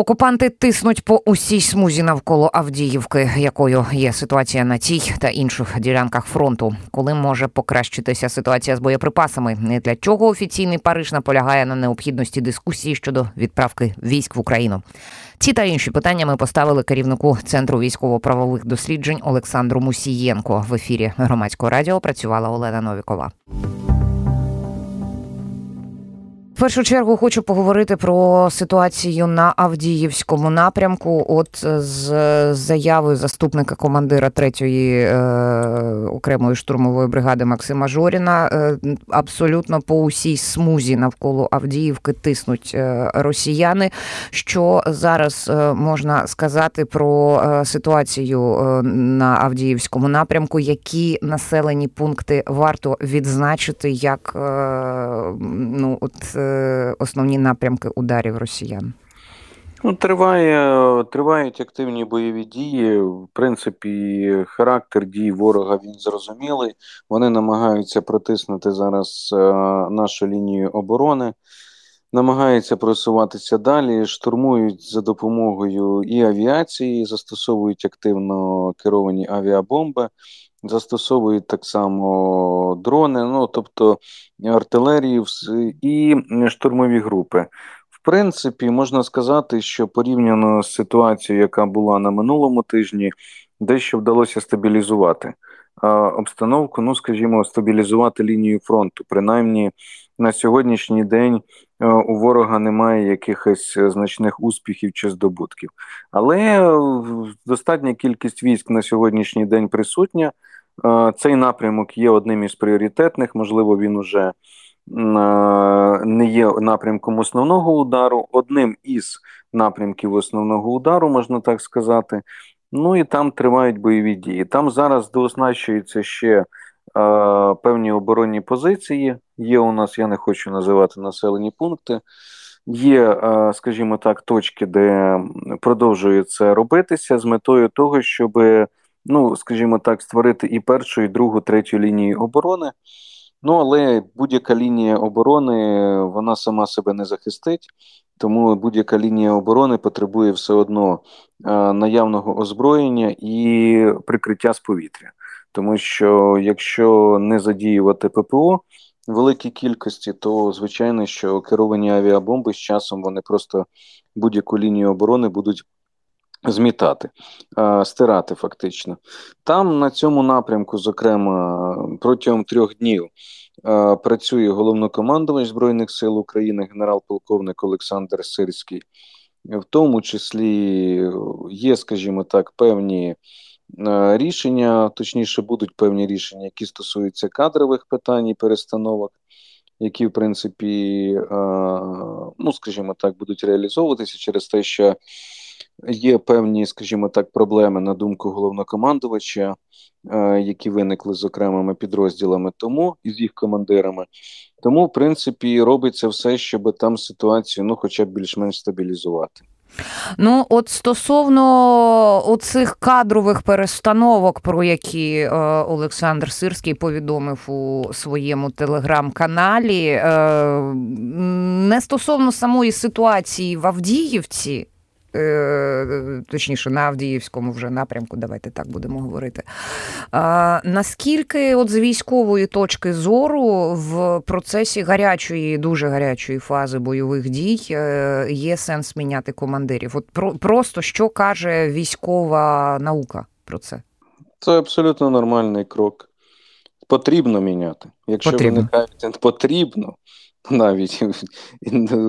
Окупанти тиснуть по усій смузі навколо Авдіївки, якою є ситуація на цій та інших ділянках фронту, коли може покращитися ситуація з боєприпасами. І для чого офіційний Париж наполягає на необхідності дискусії щодо відправки військ в Україну. Ці та інші питання ми поставили керівнику центру військово-правових досліджень Олександру Мусієнко. В ефірі громадського радіо працювала Олена Новікова першу чергу хочу поговорити про ситуацію на Авдіївському напрямку. От е, з заяви заступника командира 3-ї е, окремої штурмової бригади Максима Жоріна, е, абсолютно по усій смузі навколо Авдіївки тиснуть е, росіяни. Що зараз е, можна сказати про е, ситуацію на Авдіївському напрямку? Які населені пункти варто відзначити як ну от основні напрямки ударів росіян? Ну, Триває, Тривають активні бойові дії. В принципі, характер дій ворога він зрозумілий. Вони намагаються протиснути зараз е, нашу лінію оборони, намагаються просуватися далі, штурмують за допомогою і авіації, застосовують активно керовані авіабомби. Застосовують так само дрони, ну тобто артилерію і штурмові групи. В принципі, можна сказати, що порівняно з ситуацією, яка була на минулому тижні, дещо вдалося стабілізувати обстановку. Ну, скажімо, стабілізувати лінію фронту. Принаймні на сьогоднішній день у ворога немає якихось значних успіхів чи здобутків, але е, достатня кількість військ на сьогоднішній день присутня. Е, цей напрямок є одним із пріоритетних, можливо, він уже е, не є напрямком основного удару, одним із напрямків основного удару, можна так сказати. Ну і там тривають бойові дії. Там зараз дооснащуються ще е, певні оборонні позиції. Є у нас, я не хочу називати населені пункти. Є, скажімо так, точки, де продовжує це робитися з метою того, щоби ну, скажімо так, створити і першу, і другу, третю лінію оборони. Ну, але будь-яка лінія оборони вона сама себе не захистить, тому будь-яка лінія оборони потребує все одно наявного озброєння і прикриття з повітря. Тому що якщо не задіювати ППО в великій кількості, то звичайно, що керовані авіабомби з часом вони просто будь-яку лінію оборони будуть Змітати, стирати фактично. Там на цьому напрямку, зокрема, протягом трьох днів працює головнокомандувач Збройних сил України, генерал-полковник Олександр Сирський. В тому числі є, скажімо так, певні рішення, точніше, будуть певні рішення, які стосуються кадрових питань і перестановок, які, в принципі, ну, скажімо так, будуть реалізовуватися через те, що. Є певні, скажімо так, проблеми на думку головнокомандувача, е, які виникли з окремими підрозділами, тому і з їх командирами. Тому, в принципі, робиться все, щоб там ситуацію, ну, хоча б більш-менш стабілізувати. Ну, от стосовно оцих кадрових перестановок, про які е, Олександр Сирський повідомив у своєму телеграм-каналі, е, не стосовно самої ситуації в Авдіївці. Е, точніше, на Авдіївському вже напрямку, давайте так будемо говорити. Наскільки от з військової точки зору в процесі гарячої, дуже гарячої фази бойових дій е, є сенс міняти командирів? От про, Просто що каже військова наука про це? Це абсолютно нормальний крок. Потрібно міняти. Якщо потрібно. виникають потрібно, навіть,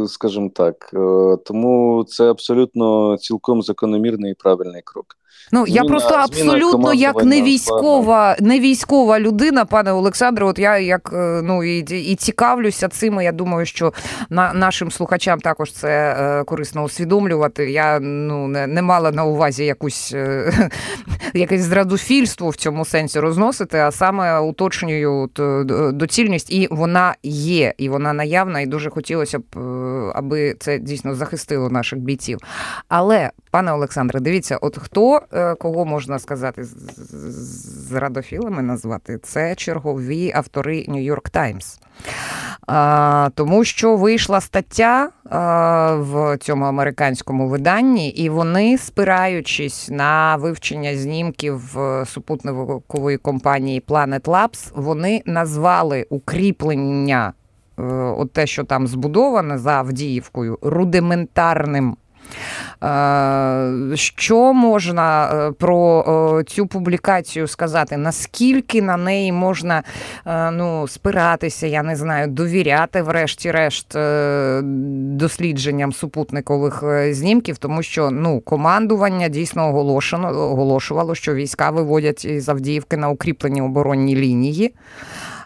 скажімо так. Е, тому це абсолютно цілком закономірний і правильний крок. Ну зміна, я просто абсолютно як не військова, не військова людина, пане Олександре. От я як е, ну і і цікавлюся цим. Я думаю, що на нашим слухачам також це е, корисно усвідомлювати. Я ну не не мала на увазі якусь е, якесь зрадофільство в цьому сенсі розносити, а саме уточнюю от, е, доцільність, і вона є, і вона наявна, і дуже хотілося б, е, аби це дійсно захистило наших бійців. Але, пане Олександре, дивіться, от хто. Е, кого можна сказати з радофілами назвати, це чергові автори Нью-Йорк Таймс. Тому що вийшла стаття в цьому американському виданні, і вони, спираючись на вивчення знімків супутникової компанії Planet Labs, вони назвали укріплення, е, от те, що там збудоване за Авдіївкою, рудиментарним Е, що можна е, про е, цю публікацію сказати? Наскільки на неї можна ну, спиратися, я не знаю, довіряти, врешті-решт, дослідженням супутникових знімків, тому що ну, командування дійсно оголошено, оголошувало, що війська виводять із Авдіївки на укріплені оборонні лінії.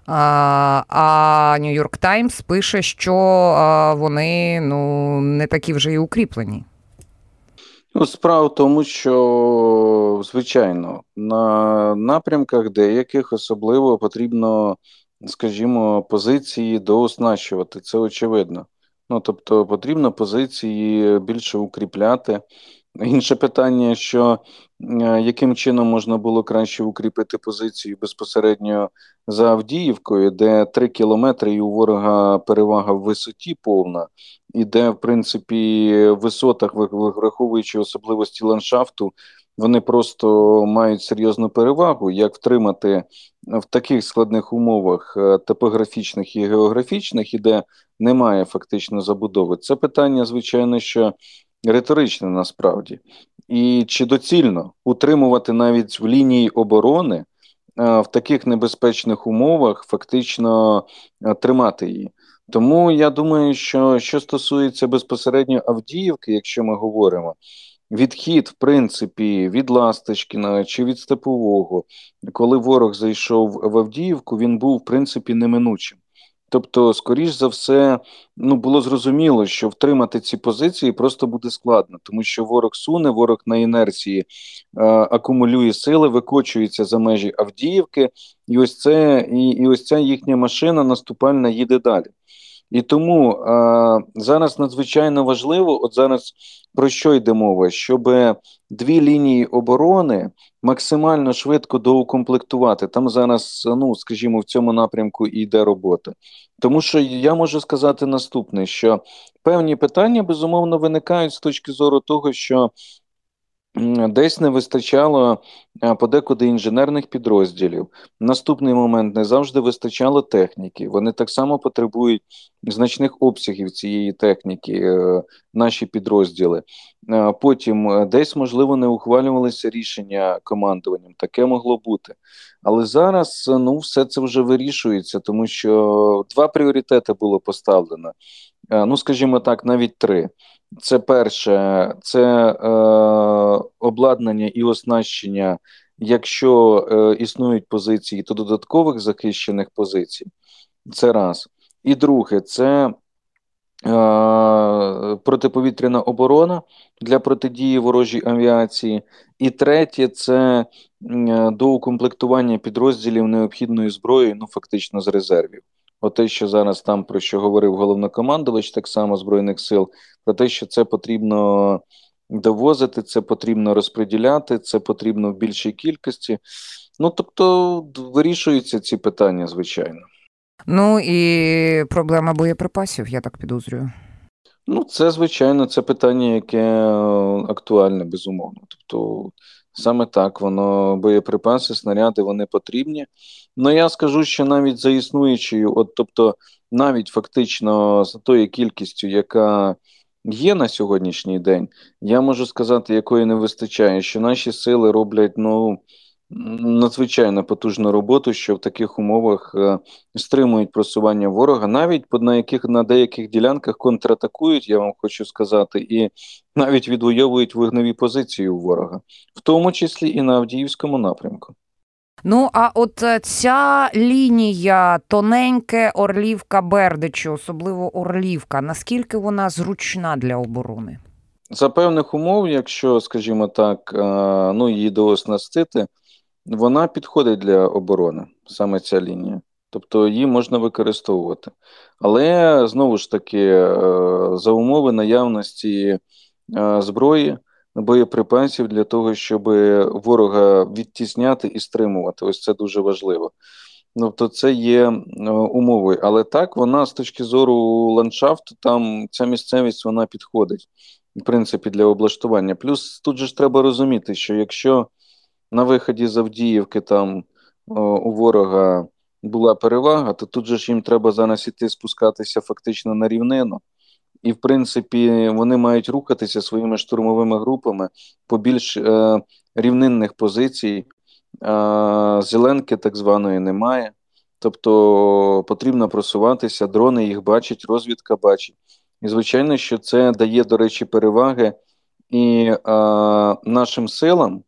А Нью-Йорк Таймс пише, що вони ну, не такі вже й укріплені. Ну, справа в тому, що, звичайно, на напрямках деяких особливо потрібно, скажімо, позиції дооснащувати. Це очевидно. Ну, тобто, потрібно позиції більше укріпляти. Інше питання, що е, яким чином можна було краще укріпити позицію безпосередньо за Авдіївкою, де три кілометри і у ворога перевага в висоті повна, і де, в принципі, в висотах, враховуючи особливості ландшафту, вони просто мають серйозну перевагу, як втримати в таких складних умовах е, топографічних і географічних, і де немає фактично забудови. Це питання, звичайно, що риторичне насправді. І чи доцільно утримувати навіть в лінії оборони е, в таких небезпечних умовах, фактично е, тримати її? Тому я думаю, що що стосується безпосередньо Авдіївки, якщо ми говоримо, відхід, в принципі, від Ласточкіна чи від Степового, коли ворог зайшов в Авдіївку, він був в принципі неминучим. Тобто, скоріш за все, ну було зрозуміло, що втримати ці позиції просто буде складно, тому що ворог суне, ворог на інерції е, акумулює сили, викочується за межі Авдіївки, і ось це і, і ось ця їхня машина наступальна їде далі. І тому а, зараз надзвичайно важливо, от зараз про що йде мова, щоб дві лінії оборони максимально швидко доукомплектувати. Там зараз, ну скажімо, в цьому напрямку і йде робота. Тому що я можу сказати наступне: що певні питання безумовно виникають з точки зору того, що Десь не вистачало подекуди інженерних підрозділів. Наступний момент не завжди вистачало техніки. Вони так само потребують значних обсягів цієї техніки, е, наші підрозділи. Потім е, десь, можливо, не ухвалювалися рішення командуванням. Таке могло бути. Але зараз ну, все це вже вирішується, тому що два пріоритети було поставлено. Е, ну, скажімо так, навіть три. Це перше, це е, обладнання і оснащення, якщо е, існують позиції, то додаткових захищених позицій. Це раз. І друге, це е, протиповітряна оборона для протидії ворожій авіації. І третє це е, доукомплектування підрозділів необхідною зброєю, ну фактично з резервів. Оте, що зараз там про що говорив головнокомандувач, так само Збройних сил, про те, що це потрібно довозити, це потрібно розподіляти, це потрібно в більшій кількості. Ну тобто вирішуються ці питання, звичайно. Ну і проблема боєприпасів, я так підозрюю. Ну, це звичайно, це питання, яке актуальне, безумовно. Тобто, саме так воно боєприпаси, снаряди вони потрібні. Ну я скажу, що навіть за існуючою, от тобто, навіть фактично за тою кількістю, яка є на сьогоднішній день, я можу сказати, якої не вистачає, що наші сили роблять ну надзвичайно потужну роботу, що в таких умовах е, стримують просування ворога, навіть на яких на деяких ділянках контратакують, я вам хочу сказати, і навіть відвоюють вогневі позиції у ворога, в тому числі і на Авдіївському напрямку. Ну, а от е, ця лінія тоненьке Орлівка Бердичу, особливо Орлівка, наскільки вона зручна для оборони? За певних умов, якщо, скажімо так, е, ну її дооснастити, вона підходить для оборони, саме ця лінія. Тобто її можна використовувати. Але знову ж таки, е, за умови наявності зброї, боєприпасів для того, щоб ворога відтісняти і стримувати. Ось це дуже важливо. Тобто це є умовою. Але так, вона з точки зору ландшафту, там ця місцевість вона підходить, в принципі, для облаштування. Плюс тут же ж треба розуміти, що якщо на виході з Авдіївки там у ворога була перевага, то тут же ж їм треба зараз іти спускатися фактично на рівнину. І, в принципі, вони мають рухатися своїми штурмовими групами по більш е, рівнинних позицій. Е, зеленки так званої немає. Тобто потрібно просуватися, дрони їх бачать, розвідка бачить. І, звичайно, що це дає, до речі, переваги і е, нашим силам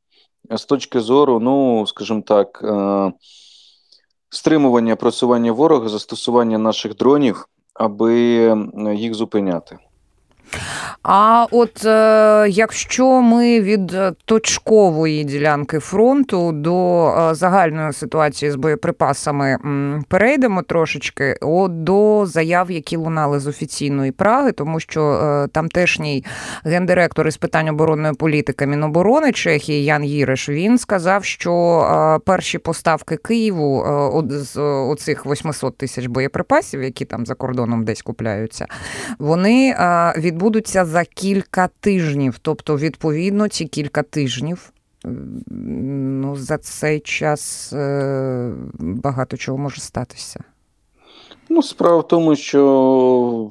з точки зору, ну, скажімо так, е, стримування просування ворога, застосування наших дронів, аби їх зупиняти. А от е, якщо ми від точкової ділянки фронту до е, загальної ситуації з боєприпасами перейдемо трошечки от до заяв, які лунали з офіційної Праги, тому що е, тамтешній гендиректор із питань оборонної політики Міноборони Чехії Ян Їреш він сказав, що перші поставки Києву з оцих 800 тисяч боєприпасів, які там за кордоном десь купляються, вони е, відбудуться за кілька тижнів. Тобто, відповідно, ці кілька тижнів. Ну, за цей час е, багато чого може статися. Ну, справа в тому, що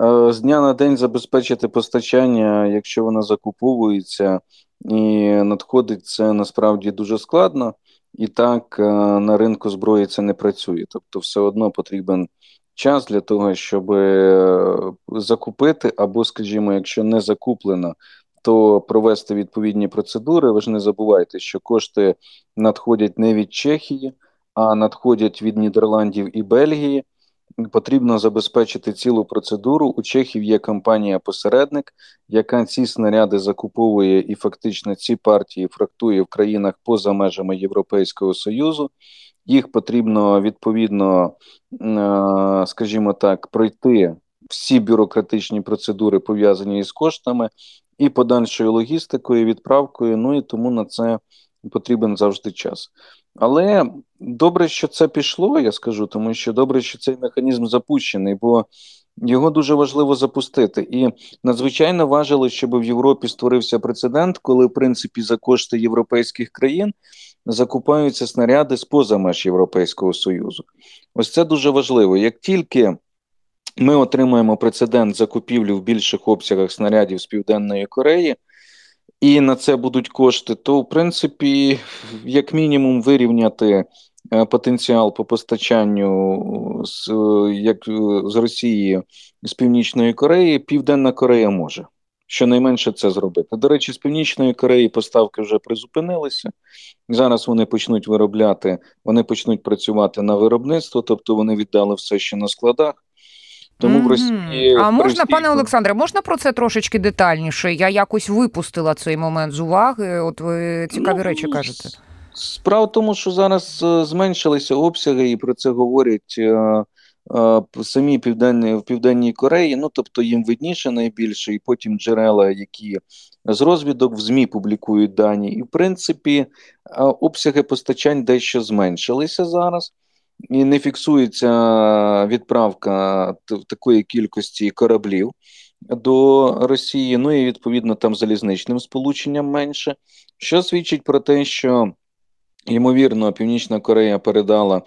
е, з дня на день забезпечити постачання, якщо вона закуповується і надходить, це насправді дуже складно. І так е, на ринку зброї це не працює. Тобто, все одно потрібен час для того, щоб е, закупити, або, скажімо, якщо не закуплено, то провести відповідні процедури. Ви ж не забувайте, що кошти надходять не від Чехії, а надходять від Нідерландів і Бельгії. Потрібно забезпечити цілу процедуру. У Чехів є компанія-посередник, яка ці снаряди закуповує і фактично ці партії фрактує в країнах поза межами Європейського Союзу їх потрібно відповідно, е, скажімо так, пройти всі бюрократичні процедури пов'язані із коштами і подальшою логістикою, відправкою. Ну і тому на це потрібен завжди час. Але добре, що це пішло, я скажу, тому що добре, що цей механізм запущений, бо його дуже важливо запустити. І надзвичайно важливо, щоб в Європі створився прецедент, коли, в принципі, за кошти європейських країн закупаються снаряди з поза меж Європейського Союзу. Ось це дуже важливо. Як тільки ми отримаємо прецедент закупівлі в більших обсягах снарядів з Південної Кореї, і на це будуть кошти, то в принципі, як мінімум, вирівняти е, потенціал по постачанню з як з Росії з Північної Кореї, Південна Корея може щонайменше це зробити. До речі, з Північної Кореї поставки вже призупинилися. Зараз вони почнуть виробляти, вони почнуть працювати на виробництво, тобто вони віддали все ще на складах. Тому mm-hmm. в Росії а можна, Росії... пане Олександре, можна про це трошечки детальніше? Я якось випустила цей момент з уваги. От ви цікаві ну, речі кажете. Справа в тому, що зараз е, зменшилися обсяги, і про це говорять е, самі південні в південній Кореї, ну тобто їм видніше найбільше, і потім джерела, які з розвідок в ЗМІ публікують дані, і в принципі обсяги постачань дещо зменшилися зараз. І не фіксується відправка такої кількості кораблів до Росії, ну і відповідно там залізничним сполученням менше, що свідчить про те, що ймовірно Північна Корея передала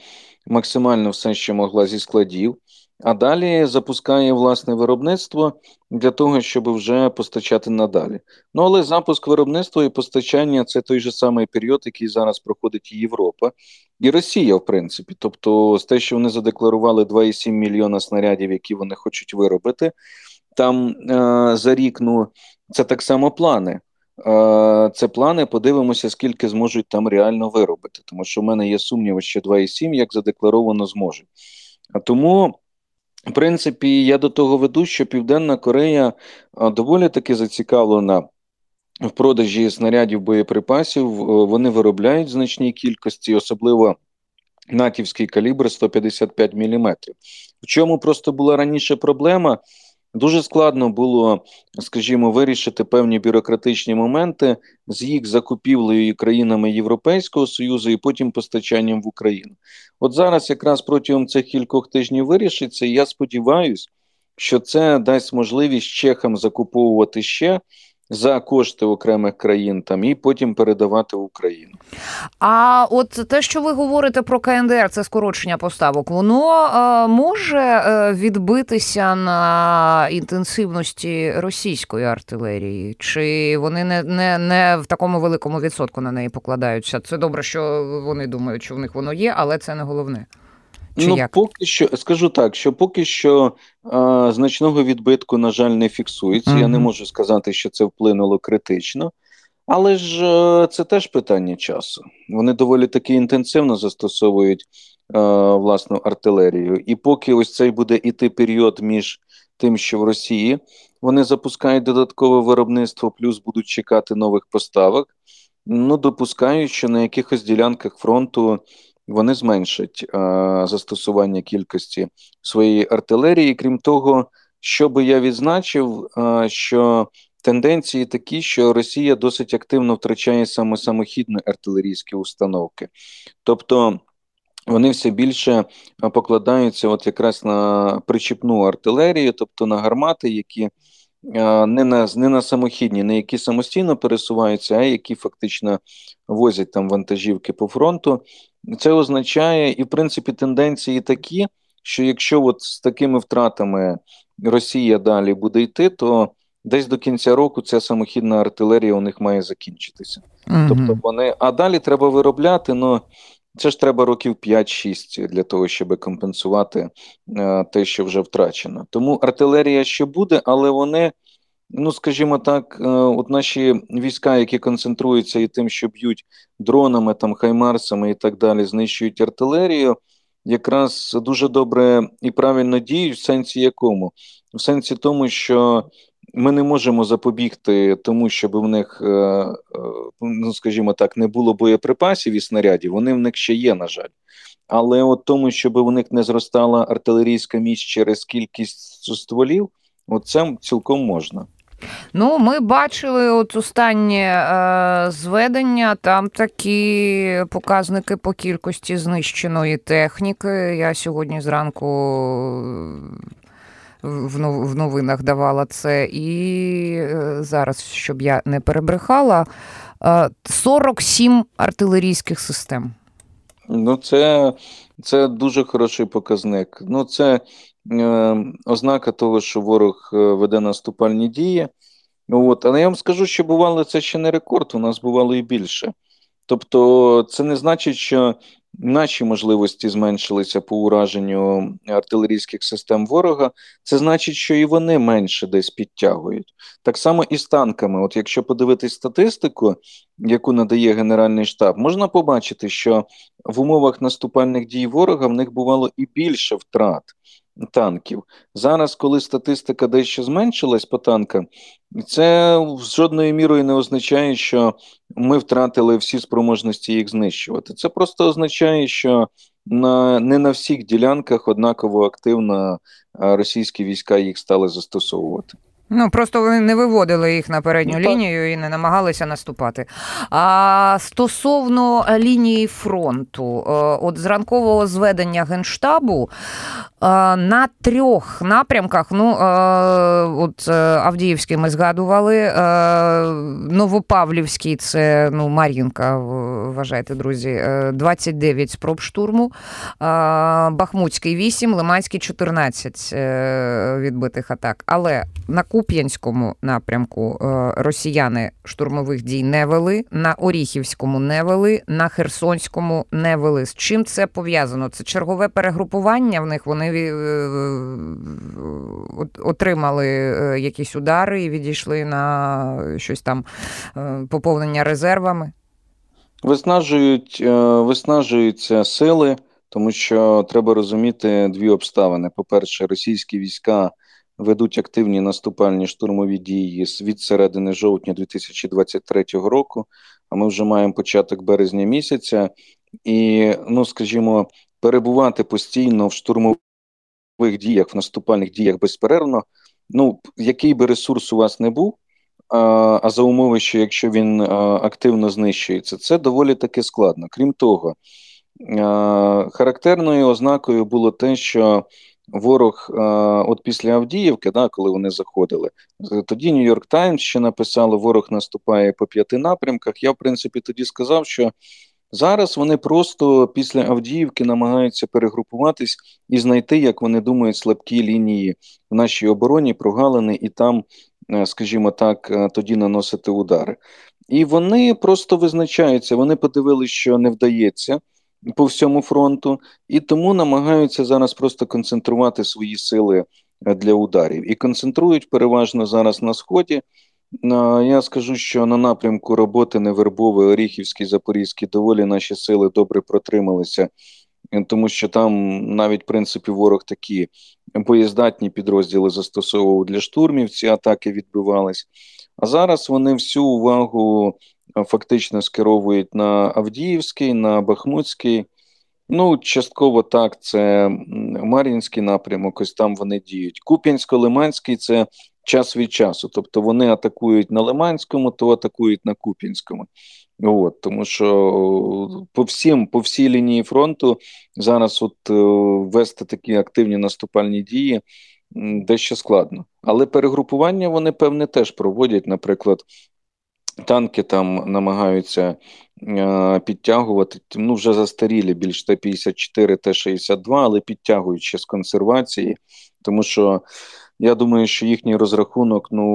максимально все, що могла зі складів, а далі запускає власне виробництво для того, щоб вже постачати надалі. Ну але запуск виробництва і постачання це той же самий період, який зараз проходить і Європа і Росія, в принципі. Тобто, з те, що вони задекларували 2,7 мільйона снарядів, які вони хочуть виробити, там е- за рік ну це так само плани. Е, це плани. Подивимося, скільки зможуть там реально виробити. Тому що в мене є сумніви, що 2,7, як задекларовано, зможуть. А тому, в принципі, я до того веду, що Південна Корея е, доволі таки зацікавлена. В продажі снарядів боєприпасів е, вони виробляють значні кількості, особливо натівський калібр 155 мм. В чому просто була раніше проблема? Дуже складно було, скажімо, вирішити певні бюрократичні моменти з їх закупівлею країнами Європейського Союзу і потім постачанням в Україну. От зараз, якраз протягом цих кількох тижнів вирішиться, і я сподіваюся, що це дасть можливість чехам закуповувати ще за кошти окремих країн там і потім передавати в Україну. А от те, що ви говорите про КНДР, це скорочення поставок, воно е, може е, відбитися на інтенсивності російської артилерії, чи вони не, не, не в такому великому відсотку на неї покладаються? Це добре, що вони думають, що в них воно є, але це не головне. Чи ну, як? поки що скажу так, що поки що а, значного відбитку, на жаль, не фіксується. Mm-hmm. Я не можу сказати, що це вплинуло критично, але ж а, це теж питання часу. Вони доволі таки інтенсивно застосовують а, власну артилерію. І поки ось цей буде іти період між тим, що в Росії вони запускають додаткове виробництво, плюс будуть чекати нових поставок. Ну, допускаю, що на якихось ділянках фронту вони зменшать е, застосування кількості своєї артилерії. Крім того, що би я відзначив, е, що тенденції такі, що Росія досить активно втрачає саме самохідні артилерійські установки, тобто. Вони все більше покладаються от якраз на причіпну артилерію, тобто на гармати, які не на не на самохідні, не які самостійно пересуваються, а які фактично возять там вантажівки по фронту. Це означає, і в принципі тенденції такі, що якщо от з такими втратами Росія далі буде йти, то десь до кінця року ця самохідна артилерія у них має закінчитися. mm Тобто вони, а далі треба виробляти. ну це ж треба років 5-6 для того, щоб компенсувати е, те, що вже втрачено. Тому артилерія ще буде, але вони, ну скажімо так, е, от наші війська, які концентруються і тим, що б'ють дронами, там хаймарсами і так далі, знищують артилерію, якраз дуже добре і правильно діють в сенсі якому? В сенсі тому, що ми не можемо запобігти тому, щоб в них, е, е, ну скажімо так, не було боєприпасів і снарядів. Вони в них ще є, на жаль. Але от тому, щоб у них не зростала артилерійська міць через кількість стволів, от це цілком можна. Ну, ми бачили от останнє е, зведення, там такі показники по кількості знищеної техніки. Я сьогодні зранку в новинах давала це. І е, зараз, щоб я не перебрехала, 47 е, артилерійських систем. Ну, це це дуже хороший показник. Ну, це е, ознака того, що ворог е, веде наступальні дії. От. Але я вам скажу, що бувало це ще не рекорд, у нас бувало і більше. Тобто, це не значить, що Наші можливості зменшилися по ураженню артилерійських систем ворога. Це значить, що і вони менше десь підтягують. Так само і з танками. От якщо подивитись статистику, яку надає Генеральний штаб, можна побачити, що в умовах наступальних дій ворога в них бувало і більше втрат танків. Зараз, коли статистика дещо зменшилась по танкам, це жодною мірою не означає, що ми втратили всі спроможності їх знищувати. Це просто означає, що на не на всіх ділянках однаково активно російські війська їх стали застосовувати. Ну просто вони не виводили їх на передню ну, лінію і не намагалися наступати. А стосовно лінії фронту, е, от з ранкового зведення генштабу е, на трьох напрямках, ну е, от Авдіївський ми згадували, Новопавлівський, це ну Мар'їнка, вважайте, друзі, 29 спроб штурму, Бахмутський 8, Лиманський 14 відбитих атак. Але на Куп'янському напрямку е, росіяни штурмових дій не вели, на Оріхівському не вели, на Херсонському не вели. З чим це пов'язано? Це чергове перегрупування в них. Вони е, отримали е, якісь удари і відійшли на щось там поповнення резервами. Виснажують, виснажуються сили, тому що треба розуміти дві обставини: по-перше, російські війська ведуть активні наступальні штурмові дії від середини жовтня 2023 року. А ми вже маємо початок березня місяця, і, ну скажімо, перебувати постійно в штурмових діях, в наступальних діях безперервно. ну, який би ресурс у вас не був, а, а за умови, що якщо він активно знищується, це доволі таки складно. Крім того, характерною ознакою було те, що ворог, от після Авдіївки, да, коли вони заходили, тоді Нью-Йорк Таймс ще написали: ворог наступає по п'яти напрямках. Я, в принципі, тоді сказав, що. Зараз вони просто після Авдіївки намагаються перегрупуватись і знайти, як вони думають, слабкі лінії в нашій обороні, прогалини, і там, е, скажімо так, е, тоді наносити удари. І вони просто визначаються. Вони подивилися, що не вдається по всьому фронту, і тому намагаються зараз просто концентрувати свої сили е, для ударів і концентрують переважно зараз на сході. Я скажу, що на напрямку роботи Невербовий, Оріхівський, Запорізький доволі наші сили добре протрималися, тому що там навіть в принципі ворог такі боєздатні підрозділи застосовував для штурмів. Ці атаки відбивались. А зараз вони всю увагу фактично скеровують на Авдіївський, на Бахмутський. Ну, частково так, це Мар'їнський напрямок, ось там вони діють. Куп'янсько-Лиманський це час від часу. Тобто вони атакують на Лиманському, то атакують на Куп'янському. От, Тому що по всім, по всій лінії фронту зараз от е, вести такі активні наступальні дії дещо складно. Але перегрупування вони, певне, теж проводять. Наприклад, танки там намагаються е, підтягувати, ну вже застарілі більш Т-54, Т-62, але підтягують ще з консервації, тому що я думаю, що їхній розрахунок, ну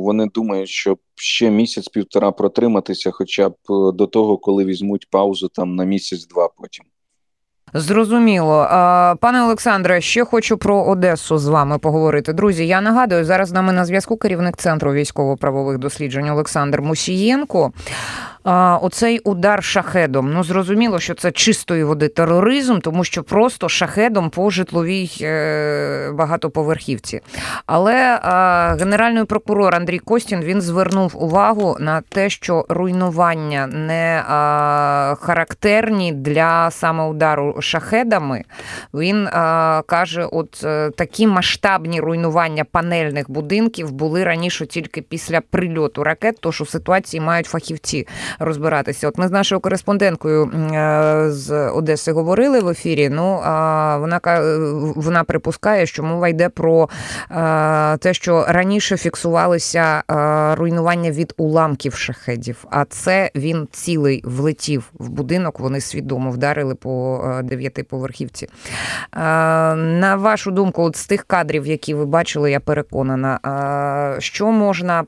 вони думають, що ще місяць-півтора протриматися, хоча б е, до того, коли візьмуть паузу там на місяць-два потім. Зрозуміло, пане Олександре, ще хочу про Одесу з вами поговорити. Друзі, я нагадую, зараз з нами на зв'язку керівник центру військово-правових досліджень Олександр Мусієнко. Оцей удар шахедом. Ну зрозуміло, що це чистої води тероризм, тому що просто шахедом по житловій е, багатоповерхівці. Але генеральний прокурор Андрій Костін він звернув увагу на те, що руйнування не характерні для саме удару шахедами. Він каже: от е, такі масштабні руйнування панельних будинків були раніше тільки після прильоту ракет, тож у ситуації мають фахівці розбиратися. От ми з нашою кореспонденткою е, з Одеси говорили в ефірі. Ну вона вона припускає, що мова йде про е, те, що раніше фіксувалися е, руйнування від уламків шахедів. А це він цілий влетів в будинок. Вони свідомо вдарили по дев'ятиповерхівці. На вашу думку, от з тих кадрів, які ви бачили, я переконана, що можна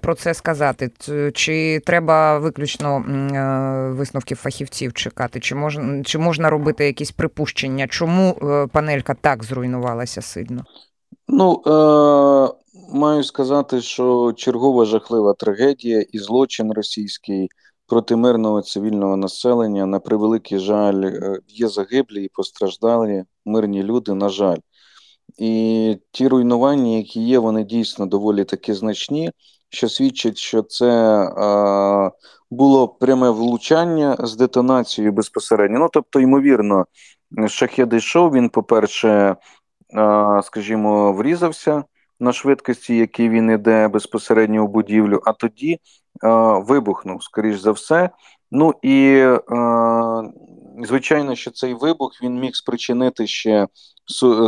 про це сказати? Чи треба виключно? Виключно е, висновків фахівців чекати? Чи можна чи можна робити якісь припущення? Чому е, панелька так зруйнувалася сильно? Ну е- маю сказати, що чергова жахлива трагедія і злочин російський проти мирного цивільного населення на превеликий жаль е, є загиблі і постраждалі мирні люди. На жаль. І ті руйнування, які є, вони дійсно доволі таки значні, що свідчить, що це е, було пряме влучання з детонацією безпосередньо. Ну, тобто, ймовірно, шахед йшов, він, по-перше, скажімо, врізався на швидкості, які він іде безпосередньо в будівлю, а тоді вибухнув, скоріш за все. Ну і звичайно, що цей вибух він міг спричинити ще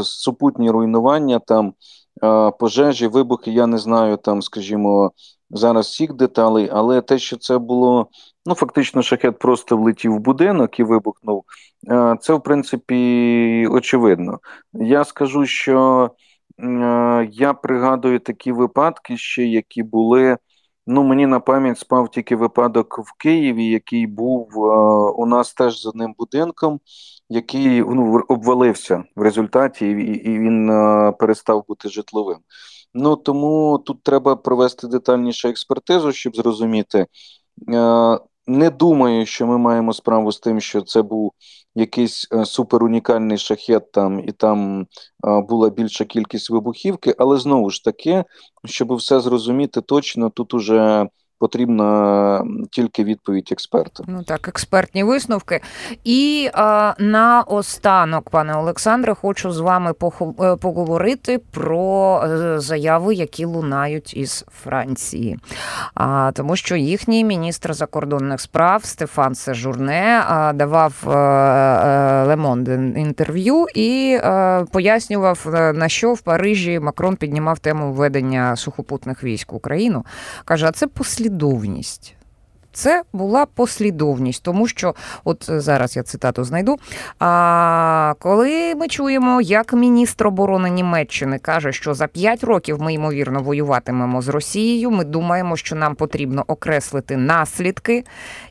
супутні руйнування там. Пожежі, вибухи, я не знаю там, скажімо, зараз всіх деталей, але те, що це було, ну фактично, шахет просто влетів в будинок і вибухнув, це в принципі очевидно. Я скажу, що я пригадую такі випадки, ще які були. Ну, мені на пам'ять спав тільки випадок в Києві, який був е, у нас теж з одним будинком, який ну, обвалився в результаті, і, і він е, перестав бути житловим. Ну тому тут треба провести детальнішу експертизу, щоб зрозуміти. Е, не думаю, що ми маємо справу з тим, що це був якийсь е, суперунікальний шахет там і там е, була більша кількість вибухівки, але знову ж таки, щоб все зрозуміти точно, тут уже потрібна тільки відповідь експерта. Ну так, експертні висновки. І а, на останок, пане Олександре, хочу з вами е, поговорити про е, заяви, які лунають із Франції, а, тому що їхній міністр закордонних справ Стефан Сежурне а, давав Лемонд інтерв'ю і а, пояснював на що в Парижі Макрон піднімав тему введення сухопутних військ в Україну. Каже, а це послідовність. Це була послідовність, тому що, от зараз я цитату знайду. А коли ми чуємо, як міністр оборони Німеччини каже, що за 5 років ми ймовірно воюватимемо з Росією, ми думаємо, що нам потрібно окреслити наслідки,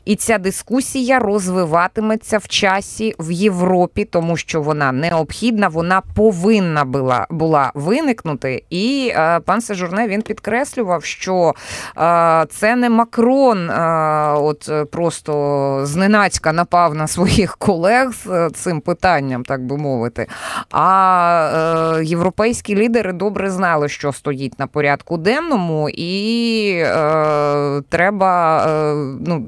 і ця дискусія розвиватиметься в часі в Європі, тому що вона необхідна, вона повинна була була виникнути. І а, пан Сежурне він підкреслював, що а, це не Макрон. А, от е, просто зненацька напав на своїх колег з е, цим питанням, так би мовити. А е, європейські лідери добре знали, що стоїть на порядку денному, і треба. Ну,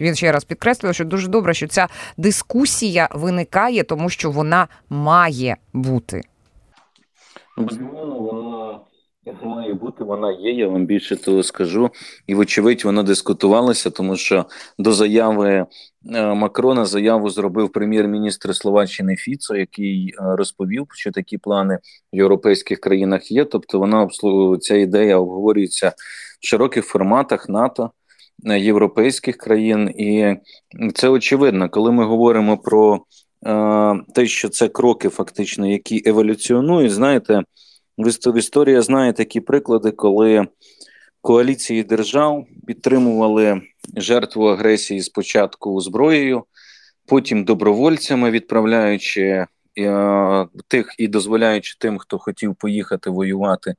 він ще раз підкреслює, що дуже добре, що ця дискусія виникає, тому що вона має бути. Вона має бути, вона є. Я вам більше того скажу. І, вочевидь, воно дискутувалося, тому що до заяви е, Макрона заяву зробив прем'єр-міністр Словаччини Фіцо, який е, розповів, що такі плани в європейських країнах є. Тобто, вона ця ідея обговорюється в широких форматах НАТО. Е, європейських країн, і це очевидно, коли ми говоримо про е, те, що це кроки, фактично, які еволюціонують, знаєте, в історії знає такі приклади, коли коаліції держав підтримували жертву агресії спочатку зброєю, потім добровольцями, відправляючи е, тих і дозволяючи тим, хто хотів поїхати воювати.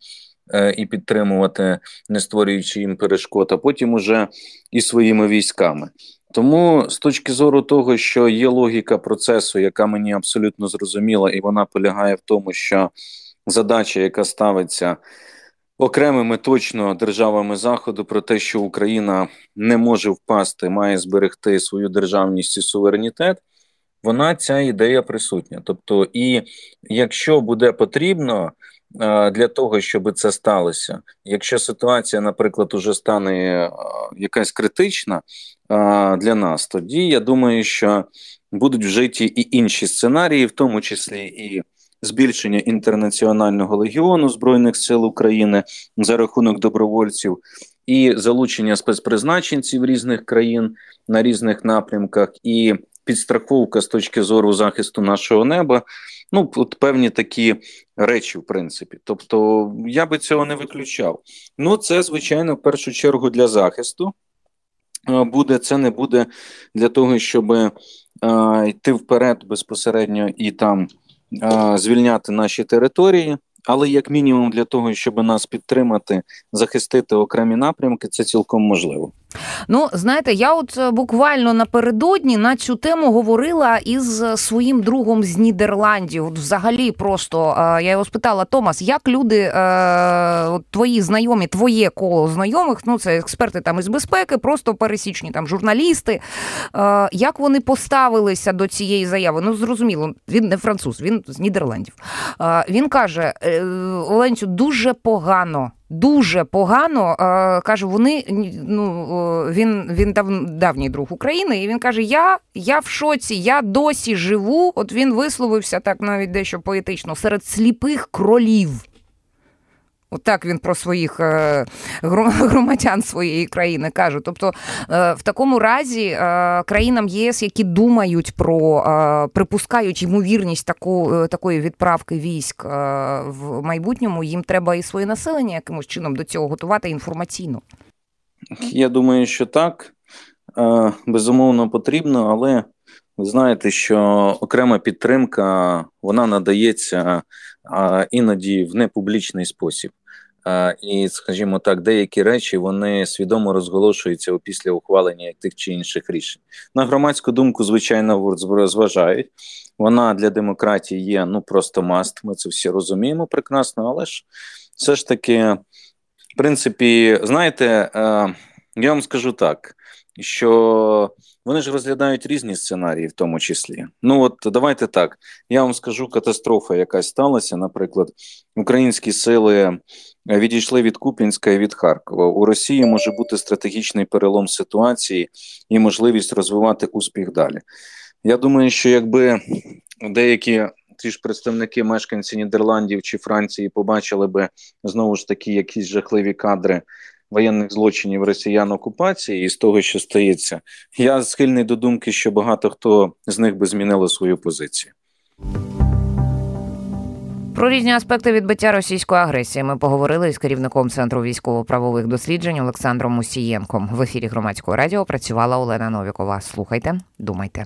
Е, і підтримувати, не створюючи їм перешкод, а потім уже і своїми військами. Тому з точки зору того, що є логіка процесу, яка мені абсолютно зрозуміла, і вона полягає в тому, що задача, яка ставиться окремими точно державами Заходу, про те, що Україна не може впасти, має зберегти свою державність і суверенітет. Вона ця ідея присутня. Тобто, і якщо буде потрібно е, для того, щоб це сталося, якщо ситуація, наприклад, уже стане е, якась критична е, для нас, тоді я думаю, що будуть вжиті і інші сценарії, в тому числі і збільшення інтернаціонального легіону збройних сил України за рахунок добровольців і залучення спецпризначенців різних країн на різних напрямках, і підстраховка з точки зору захисту нашого неба. Ну, от певні такі речі, в принципі. Тобто, я би цього не виключав. Ну, це звичайно в першу чергу для захисту. Буде це не буде для того, щоб е, йти вперед безпосередньо і там звільняти наші території, але як мінімум для того, щоб нас підтримати, захистити окремі напрямки, це цілком можливо. Ну, знаєте, я от е, буквально напередодні на цю тему говорила із своїм другом з Нідерландів. От Взагалі, просто е, я його спитала, Томас, як люди, е, твої знайомі, твоє коло знайомих, ну це експерти там із безпеки, просто пересічні там журналісти. Як вони поставилися до цієї заяви? Ну, зрозуміло, він не француз, він з Нідерландів. Він каже: Оленцю, дуже погано дуже погано. Каже, вони ну він він дав, давній друг України, і він каже: Я я в шоці, я досі живу. От він висловився так навіть дещо поетично серед сліпих кролів. Отак він про своїх е, громадян своєї країни каже. Тобто, е, в такому разі е, країнам ЄС, які думають про припускають ймовірність таку, такої відправки військ в майбутньому, їм треба і своє населення якимось чином до цього готувати інформаційно. Я думаю, що так безумовно потрібно, але ви знаєте, що окрема підтримка вона надається іноді в непублічний спосіб. І, скажімо так, деякі речі вони свідомо розголошуються після ухвалення тих чи інших рішень. На громадську думку, звичайно, зважають. Вона для демократії є ну просто маст. Ми це всі розуміємо прекрасно, але ж все ж таки, в принципі, знаєте, Я вам скажу так, що вони ж розглядають різні сценарії, в тому числі. Ну от давайте так. Я вам скажу катастрофа, яка сталася. Наприклад, українські сили відійшли від Купінська і від Харкова. У Росії може бути стратегічний перелом ситуації і можливість розвивати успіх далі. Я думаю, що якби деякі ті ж представники мешканці Нідерландів чи Франції побачили би знову ж таки якісь жахливі кадри воєнних злочинів росіян окупації і з того, що стається, я схильний до думки, що багато хто з них би змінило свою позицію. Про різні аспекти відбиття російської агресії ми поговорили із керівником центру військово-правових досліджень Олександром Мусієнком. В ефірі громадського радіо працювала Олена Новікова. Слухайте, думайте.